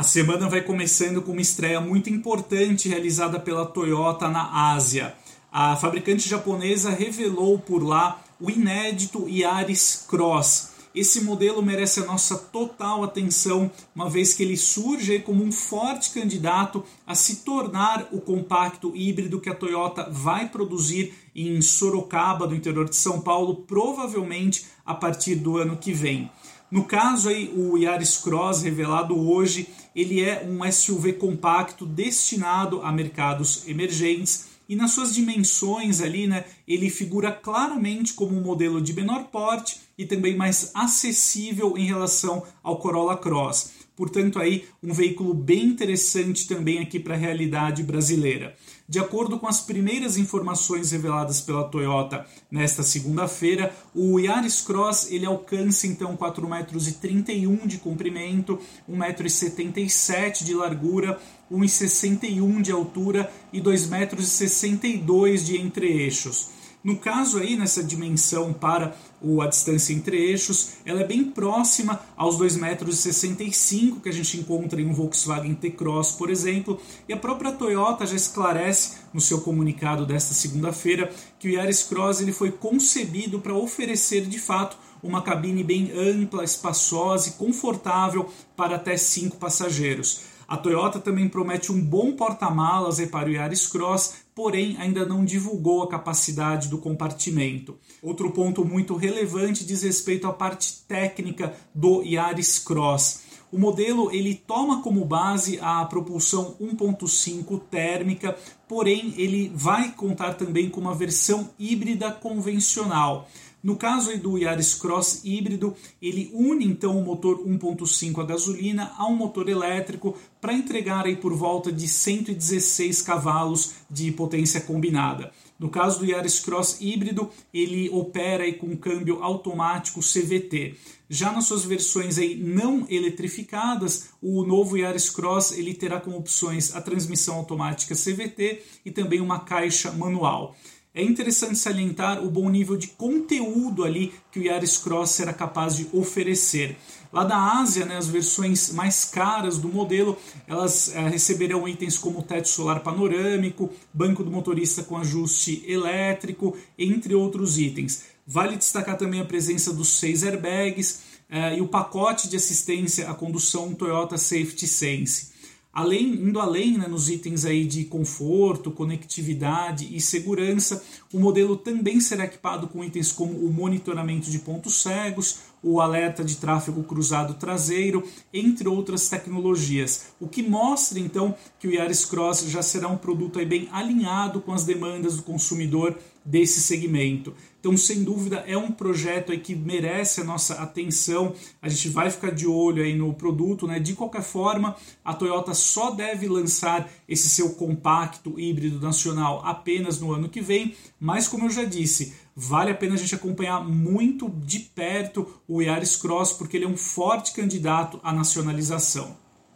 A semana vai começando com uma estreia muito importante realizada pela Toyota na Ásia. A fabricante japonesa revelou por lá o inédito Yaris Cross. Esse modelo merece a nossa total atenção, uma vez que ele surge como um forte candidato a se tornar o compacto híbrido que a Toyota vai produzir em Sorocaba, do interior de São Paulo, provavelmente a partir do ano que vem. No caso aí, o Yaris Cross revelado hoje, ele é um SUV compacto destinado a mercados emergentes e nas suas dimensões ali, né, ele figura claramente como um modelo de menor porte e também mais acessível em relação ao Corolla Cross. Portanto, aí um veículo bem interessante também aqui para a realidade brasileira. De acordo com as primeiras informações reveladas pela Toyota nesta segunda-feira, o Yaris Cross ele alcança então 4,31 metros de comprimento, 1,77 metro de largura, 1,61 de altura e 2,62 metros de entre-eixos. No caso aí, nessa dimensão para a distância entre eixos, ela é bem próxima aos 2,65 metros que a gente encontra em um Volkswagen T-Cross, por exemplo, e a própria Toyota já esclarece no seu comunicado desta segunda-feira que o Yaris Cross ele foi concebido para oferecer de fato uma cabine bem ampla, espaçosa e confortável para até cinco passageiros. A Toyota também promete um bom porta-malas para o Yaris Cross, porém ainda não divulgou a capacidade do compartimento. Outro ponto muito relevante diz respeito à parte técnica do Yaris Cross. O modelo ele toma como base a propulsão 1.5 térmica, porém ele vai contar também com uma versão híbrida convencional. No caso do Yaris Cross híbrido, ele une então o motor 1.5 a gasolina a um motor elétrico para entregar aí por volta de 116 cavalos de potência combinada. No caso do Yaris Cross híbrido, ele opera aí com câmbio automático CVT. Já nas suas versões aí não eletrificadas, o novo Yaris Cross ele terá como opções a transmissão automática CVT e também uma caixa manual. É interessante salientar o bom nível de conteúdo ali que o Yaris Cross será capaz de oferecer. Lá da Ásia, né, as versões mais caras do modelo, elas é, receberão itens como teto solar panorâmico, banco do motorista com ajuste elétrico, entre outros itens. Vale destacar também a presença dos seis airbags é, e o pacote de assistência à condução Toyota Safety Sense. Além, indo além né, nos itens aí de conforto, conectividade e segurança, o modelo também será equipado com itens como o monitoramento de pontos cegos, o alerta de tráfego cruzado traseiro, entre outras tecnologias, o que mostra então que o Yaris Cross já será um produto aí bem alinhado com as demandas do consumidor desse segmento. Então, sem dúvida, é um projeto aí que merece a nossa atenção. A gente vai ficar de olho aí no produto, né? De qualquer forma, a Toyota só deve lançar esse seu compacto híbrido nacional apenas no ano que vem, mas como eu já disse, vale a pena a gente acompanhar muito de perto o Yaris Cross porque ele é um forte candidato à nacionalização.